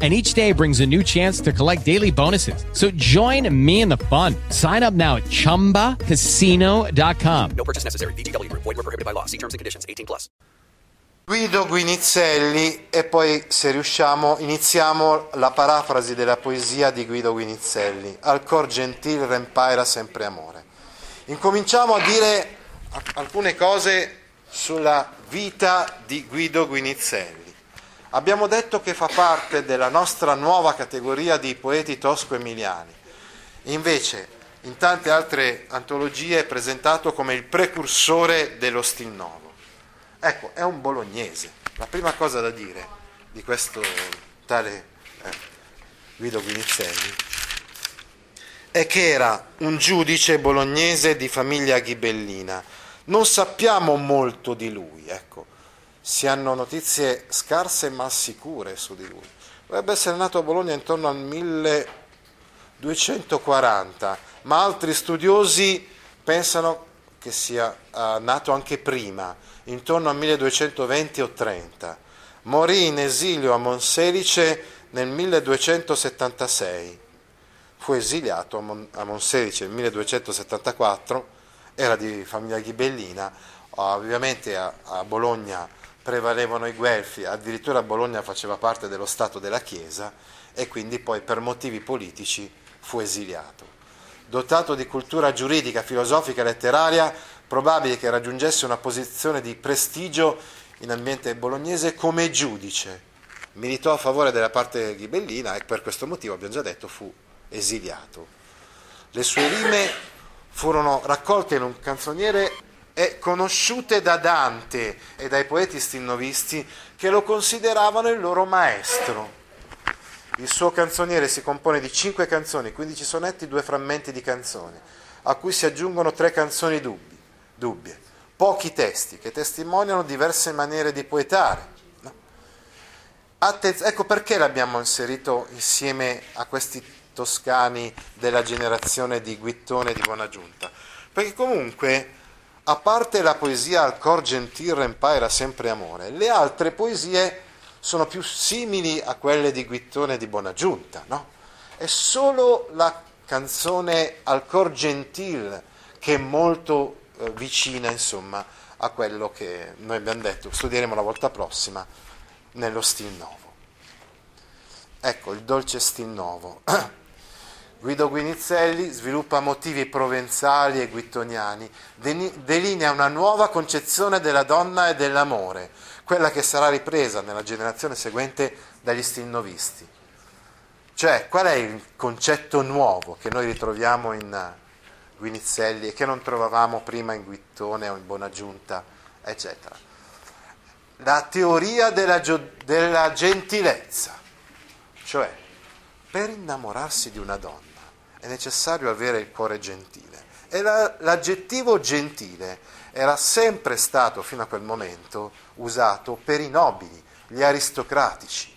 And each day brings a new chance to collect daily bonuses. So join me in the fun. Sign up now at chumbacasino.com. No purchase necessary. VGW Group. Void were prohibited by law. See terms and conditions. 18 plus. Guido Guinizelli e poi se riusciamo iniziamo la parafrasi della poesia di Guido Guinizelli. Al cor gentil rempaira sempre amore. Incominciamo a dire alcune cose sulla vita di Guido Guinizelli. Abbiamo detto che fa parte della nostra nuova categoria di poeti tosco-emiliani. Invece, in tante altre antologie è presentato come il precursore dello stil nuovo. Ecco, è un bolognese. La prima cosa da dire di questo tale eh, Guido Guinizelli è che era un giudice bolognese di famiglia ghibellina. Non sappiamo molto di lui, ecco si hanno notizie scarse ma sicure su di lui. Dovrebbe essere nato a Bologna intorno al 1240, ma altri studiosi pensano che sia uh, nato anche prima, intorno al 1220 o 30. Morì in esilio a Monselice nel 1276. Fu esiliato a, Mon- a Monselice nel 1274, era di famiglia ghibellina, ovviamente a, a Bologna prevalevano i guelfi, addirittura Bologna faceva parte dello Stato della Chiesa e quindi poi per motivi politici fu esiliato. Dotato di cultura giuridica, filosofica e letteraria, probabile che raggiungesse una posizione di prestigio in ambiente bolognese come giudice. Militò a favore della parte ghibellina e per questo motivo, abbiamo già detto, fu esiliato. Le sue rime furono raccolte in un canzoniere e conosciute da Dante e dai poeti stilnovisti che lo consideravano il loro maestro. Il suo canzoniere si compone di cinque canzoni, 15 sonetti, due frammenti di canzoni, a cui si aggiungono tre canzoni dubbi, dubbie, pochi testi che testimoniano diverse maniere di poetare. Attez- ecco perché l'abbiamo inserito insieme a questi toscani della generazione di Guittone e di Buonaggiunta, perché comunque a parte la poesia al cor gentil rempaira sempre amore, le altre poesie sono più simili a quelle di Guittone di Bonaggiunta, no? È solo la canzone al cor gentil che è molto eh, vicina, insomma, a quello che noi abbiamo detto, studieremo la volta prossima nello stil nuovo. Ecco, il dolce stil nuovo. Guido Guinizelli sviluppa motivi provenzali e guittoniani, delinea una nuova concezione della donna e dell'amore, quella che sarà ripresa nella generazione seguente dagli stilnovisti. Cioè, qual è il concetto nuovo che noi ritroviamo in Guinizelli e che non trovavamo prima in Guittone o in Bonaggiunta, eccetera? La teoria della, della gentilezza, cioè per innamorarsi di una donna è necessario avere il cuore gentile. E la, l'aggettivo gentile era sempre stato, fino a quel momento, usato per i nobili, gli aristocratici.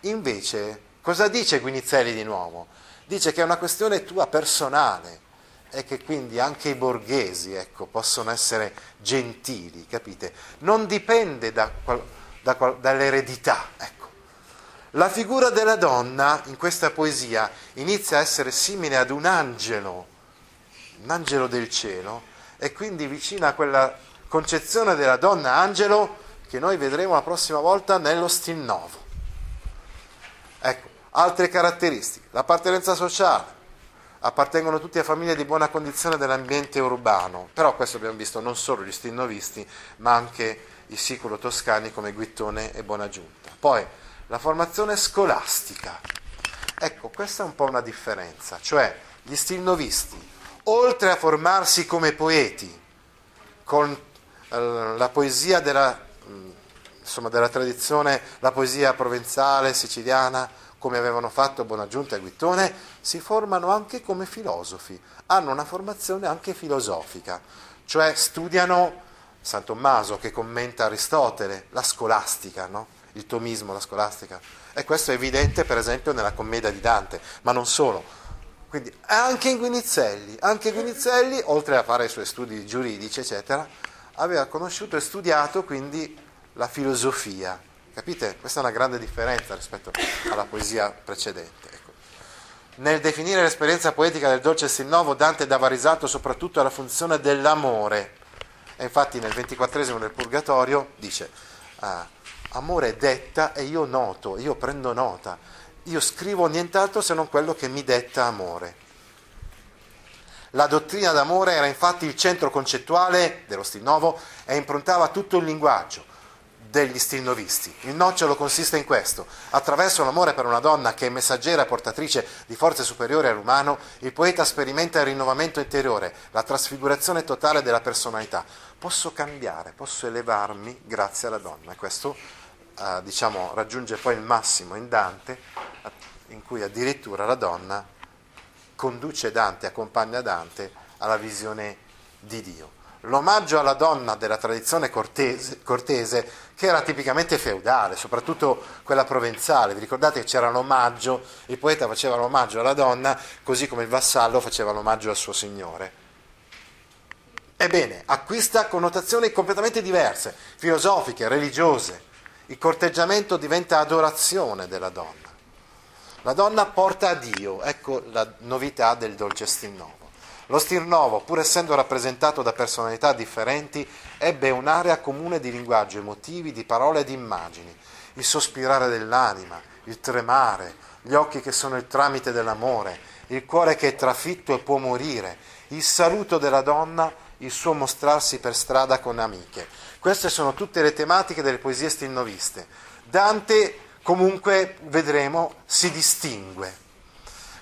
Invece, cosa dice Guinizelli di nuovo? Dice che è una questione tua personale e che quindi anche i borghesi ecco, possono essere gentili, capite? Non dipende da, da, dall'eredità. Ecco. La figura della donna in questa poesia inizia a essere simile ad un angelo, un angelo del cielo, e quindi vicina a quella concezione della donna angelo che noi vedremo la prossima volta nello stil novo. Ecco, altre caratteristiche, l'appartenenza sociale, appartengono tutti a famiglie di buona condizione dell'ambiente urbano, però questo abbiamo visto non solo gli stilnovisti, ma anche i siculo toscani come Guittone e Buonaggiunta. Poi, la formazione scolastica. Ecco, questa è un po' una differenza, cioè gli stilnovisti, oltre a formarsi come poeti, con eh, la poesia della, mm, insomma, della tradizione, la poesia provenzale, siciliana, come avevano fatto Bonaggiunta e Guittone, si formano anche come filosofi, hanno una formazione anche filosofica, cioè studiano San Tommaso che commenta Aristotele, la scolastica, no? il tomismo, la scolastica. E questo è evidente per esempio nella commedia di Dante, ma non solo. Quindi anche in Guinizelli, anche Guinizelli, oltre a fare i suoi studi giuridici, eccetera, aveva conosciuto e studiato quindi la filosofia. Capite? Questa è una grande differenza rispetto alla poesia precedente. Ecco. Nel definire l'esperienza poetica del dolce Stilnovo, Dante dava risalto soprattutto alla funzione dell'amore. E infatti nel ventiquattresimo del Purgatorio dice, ah, amore detta e io noto, io prendo nota, io scrivo nient'altro se non quello che mi detta amore. La dottrina d'amore era infatti il centro concettuale dello stil nuovo e improntava tutto il linguaggio degli stilnovisti. Il nocciolo consiste in questo. Attraverso l'amore per una donna che è messaggera e portatrice di forze superiori all'umano, il poeta sperimenta il rinnovamento interiore, la trasfigurazione totale della personalità. Posso cambiare, posso elevarmi grazie alla donna. Questo eh, diciamo, raggiunge poi il massimo in Dante, in cui addirittura la donna conduce Dante, accompagna Dante alla visione di Dio. L'omaggio alla donna della tradizione cortese, cortese, che era tipicamente feudale, soprattutto quella provenzale, vi ricordate che c'era l'omaggio, il poeta faceva l'omaggio alla donna, così come il vassallo faceva l'omaggio al suo signore. Ebbene, acquista connotazioni completamente diverse, filosofiche, religiose. Il corteggiamento diventa adorazione della donna. La donna porta a Dio, ecco la novità del dolce stil nuovo. Lo stil nuovo, pur essendo rappresentato da personalità differenti, ebbe un'area comune di linguaggio, emotivi, di parole e di immagini. Il sospirare dell'anima, il tremare, gli occhi che sono il tramite dell'amore, il cuore che è trafitto e può morire, il saluto della donna, il suo mostrarsi per strada con amiche. Queste sono tutte le tematiche delle poesie stilnoviste. Dante comunque, vedremo, si distingue.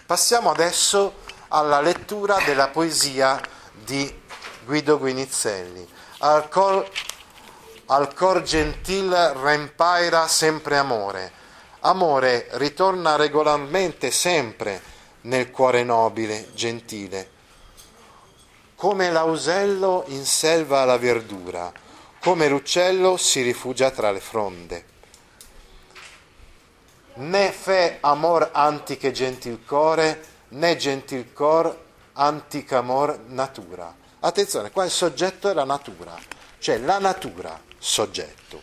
Passiamo adesso alla lettura della poesia di Guido Guinizelli. Al cor, al cor gentil rempaira sempre amore. Amore ritorna regolarmente sempre nel cuore nobile, gentile. Come l'ausello in selva la verdura, come l'uccello si rifugia tra le fronde. Né fe amor antiche gentil core, né gentil cor antica amor natura. Attenzione, qua il soggetto è la natura, cioè la natura, soggetto.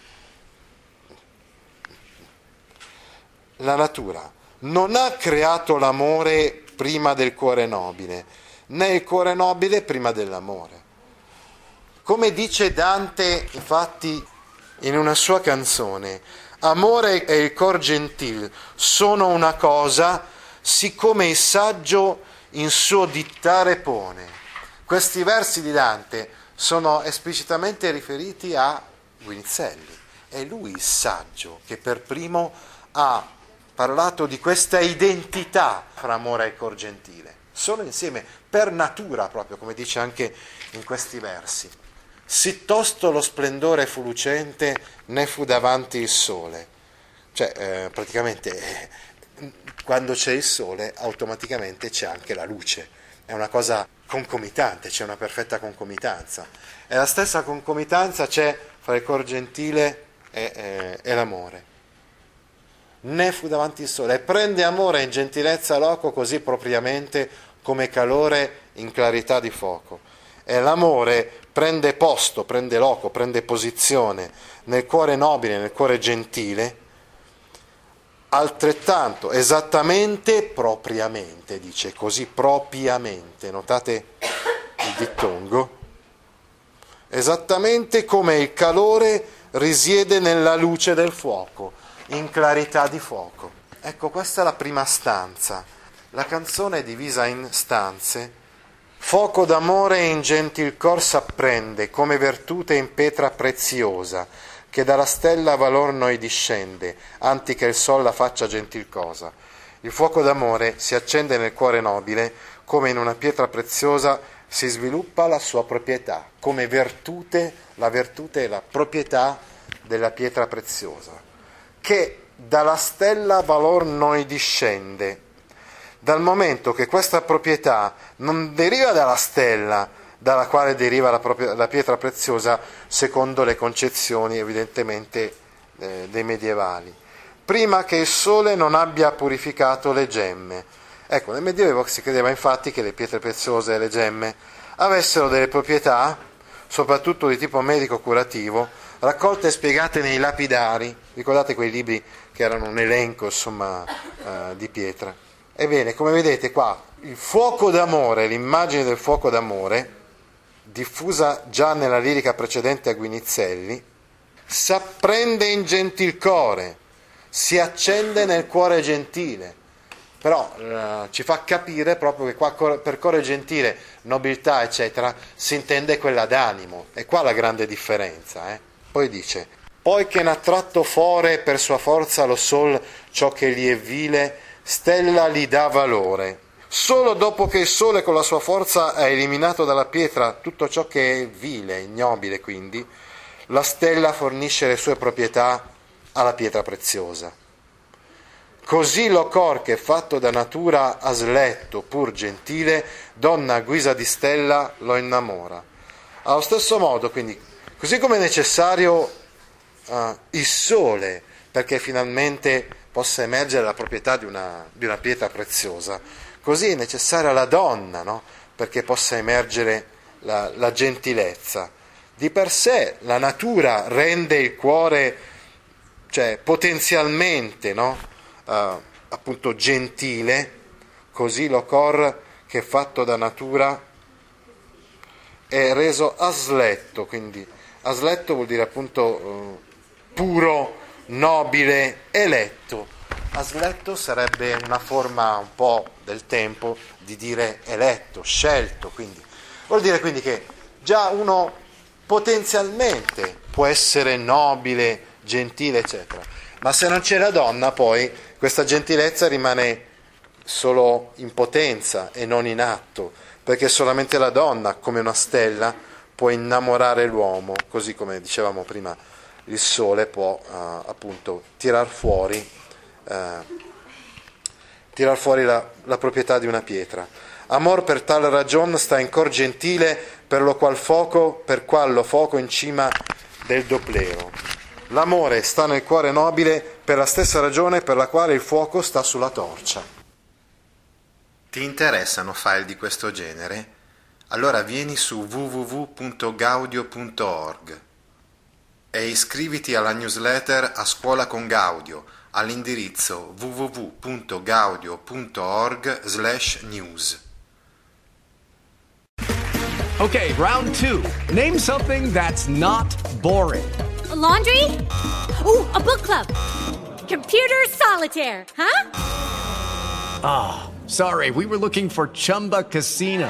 La natura non ha creato l'amore prima del cuore nobile, né il cuore nobile prima dell'amore. Come dice Dante, infatti, in una sua canzone, amore e il cor gentil sono una cosa, siccome il saggio in suo dittare pone. Questi versi di Dante sono esplicitamente riferiti a Guinizelli. È lui il saggio che per primo ha parlato di questa identità fra amore e cor gentile. Solo insieme, per natura proprio, come dice anche in questi versi. Sì tosto lo splendore fu lucente, né fu davanti il sole. Cioè, eh, praticamente, eh, quando c'è il sole, automaticamente c'è anche la luce. È una cosa concomitante, c'è una perfetta concomitanza. E la stessa concomitanza c'è fra il cor gentile e, e, e l'amore. Né fu davanti il sole, e prende amore in gentilezza loco così propriamente come calore in clarità di fuoco. E l'amore prende posto, prende loco, prende posizione nel cuore nobile, nel cuore gentile, altrettanto, esattamente, propriamente, dice così propriamente, notate il dittongo, esattamente come il calore risiede nella luce del fuoco, in clarità di fuoco. Ecco, questa è la prima stanza. La canzone è divisa in stanze Foco d'amore in gentil cor s'apprende, come vertute in petra preziosa, che dalla stella valor noi discende, anti che il sol la faccia gentil cosa. Il fuoco d'amore si accende nel cuore nobile, come in una pietra preziosa si sviluppa la sua proprietà, come vertute, la virtute è la proprietà della pietra preziosa, che dalla stella valor noi discende, dal momento che questa proprietà non deriva dalla stella, dalla quale deriva la, propria, la pietra preziosa secondo le concezioni evidentemente eh, dei medievali, prima che il sole non abbia purificato le gemme. Ecco, nel Medioevo si credeva infatti che le pietre preziose e le gemme avessero delle proprietà, soprattutto di tipo medico-curativo, raccolte e spiegate nei lapidari, ricordate quei libri che erano un elenco insomma, eh, di pietre. Ebbene, come vedete qua, il fuoco d'amore, l'immagine del fuoco d'amore, diffusa già nella lirica precedente a Guinizelli, s'apprende in gentil core, si accende nel cuore gentile. Però eh, ci fa capire proprio che qua per cuore gentile, nobiltà, eccetera, si intende quella d'animo. E qua la grande differenza. Eh? Poi dice, poi che n'ha tratto fore per sua forza lo sol ciò che gli è vile, stella gli dà valore. Solo dopo che il sole con la sua forza ha eliminato dalla pietra tutto ciò che è vile, ignobile quindi, la stella fornisce le sue proprietà alla pietra preziosa. Così lo cor che fatto da natura a sletto, pur gentile, donna a guisa di stella lo innamora. Allo stesso modo, quindi, così come è necessario uh, il sole perché finalmente possa emergere la proprietà di una, di una pietra preziosa, così è necessaria la donna no? perché possa emergere la, la gentilezza di per sé la natura rende il cuore cioè, potenzialmente no? uh, appunto gentile, così lo cor che è fatto da natura è reso asletto, quindi asletto vuol dire appunto uh, puro, nobile, eletto. Asletto sarebbe una forma un po' del tempo di dire eletto, scelto, quindi vuol dire quindi che già uno potenzialmente può essere nobile, gentile, eccetera. Ma se non c'è la donna, poi questa gentilezza rimane solo in potenza e non in atto, perché solamente la donna, come una stella, può innamorare l'uomo, così come dicevamo prima, il sole può uh, appunto tirar fuori, uh, tirar fuori la, la proprietà di una pietra. Amor per tal ragion sta in cor gentile, per lo qual foco, per qual lo foco in cima del doplero. L'amore sta nel cuore nobile per la stessa ragione per la quale il fuoco sta sulla torcia. Ti interessano file di questo genere? Allora vieni su www.gaudio.org e iscriviti alla newsletter A Scuola con Gaudio all'indirizzo www.gaudio.org/news. Okay, round two. Name something that's not boring. A laundry? Oh, a book club. Computer solitaire, huh? Ah, oh, sorry, we were looking for Chumba Casino.